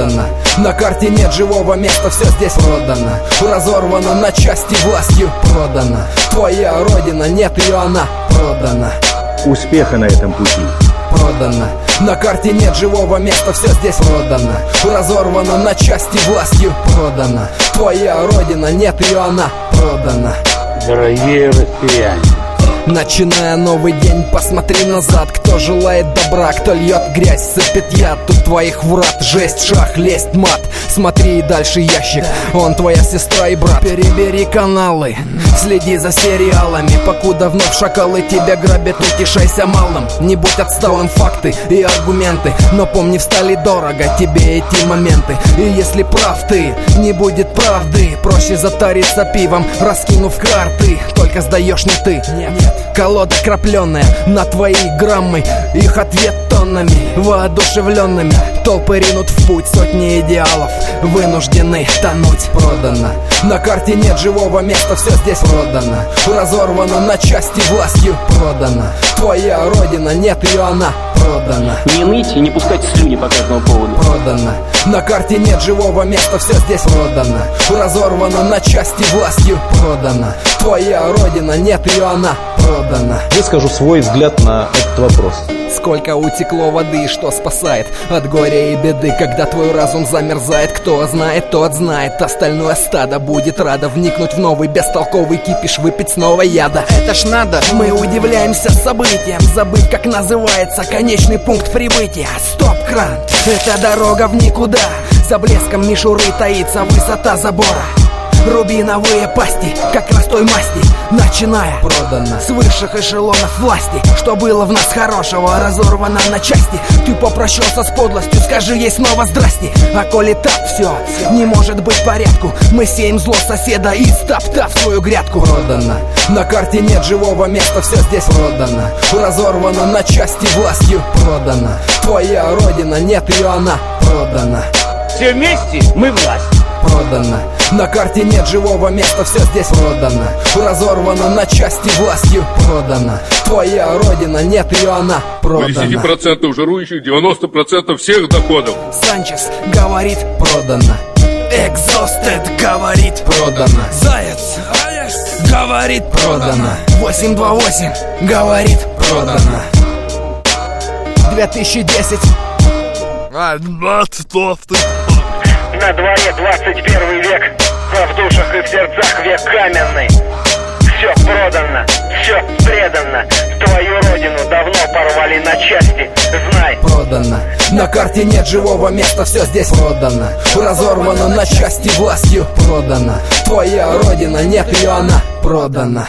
продано. На карте нет живого места, все здесь продано. Разорвано на части властью продано. Твоя родина, нет ее, она продана. Успеха на этом пути. Продано. На карте нет живого места, все здесь продано. Разорвано на части властью продано. Твоя родина, нет ее, она продана. Дорогие россияне Начиная новый день, посмотри назад Кто желает добра, кто льет грязь, сыпет яд. Тут твоих врат, жесть, шах, лезть, мат. Смотри и дальше ящик, он твоя сестра и брат. Перебери каналы, следи за сериалами. Покуда вновь шакалы тебя грабят, утешайся малым. Не будь отсталым, факты и аргументы. Но помни, встали дорого тебе эти моменты. И если прав ты, не будет правды. Проще затариться пивом, раскинув карты. Только сдаешь не ты, нет, нет Колода крапленная на твои граммы. Их ответ тоннами, воодушевленными. Толпы ринут в путь сотни идеалов. Вынуждены тонуть Продано. На карте нет живого места, все здесь продано. Разорвано на части властью Продано. Твоя родина, нет ее, она продана. Не ныть и не пускать слюни по каждому поводу. Продано. На карте нет живого места, все здесь продано. Разорвано на части властью Продано. Твоя родина, нет ее, она продана Выскажу свой взгляд на этот вопрос. Сколько утекло воды, что спасает от горя и беды. Когда твой разум замерзает, кто знает, тот знает. Остальное стадо будет радо вникнуть в новый бестолковый кипиш Выпить снова яда. Это ж надо, мы удивляемся событиям. Забыть, как называется конечный пункт прибытия. Стоп-кран, это дорога в никуда. За блеском мишуры таится высота забора Рубиновые пасти, как раз той масти Начиная Продано. С высших эшелонов власти. Что было в нас хорошего, разорвано на части. Ты попрощался с подлостью, скажи ей снова здрасте. А коли так все, не может быть порядку Мы сеем зло соседа и стоптав свою грядку. Продано. На карте нет живого места, все здесь продано. Разорвано на части властью. Продано. Твоя родина, нет ее, она. Продана Все вместе мы власть. Продано На карте нет живого места, все здесь продано. Разорвано на части властью продано. Твоя родина, нет ее, она продана. 10% жирующих, 90% всех доходов. Санчес говорит продано. Экзостед говорит продано. Заяц говорит продано. 828 говорит продано. 2010 А, 20 На дворе 21 век, а в душах и в сердцах век каменный. Все продано, все предано. Твою родину давно порвали на части. Знай, продано. На карте нет живого места, все здесь продано. Разорвано на части властью. Продано. Твоя родина, нет ее, она продана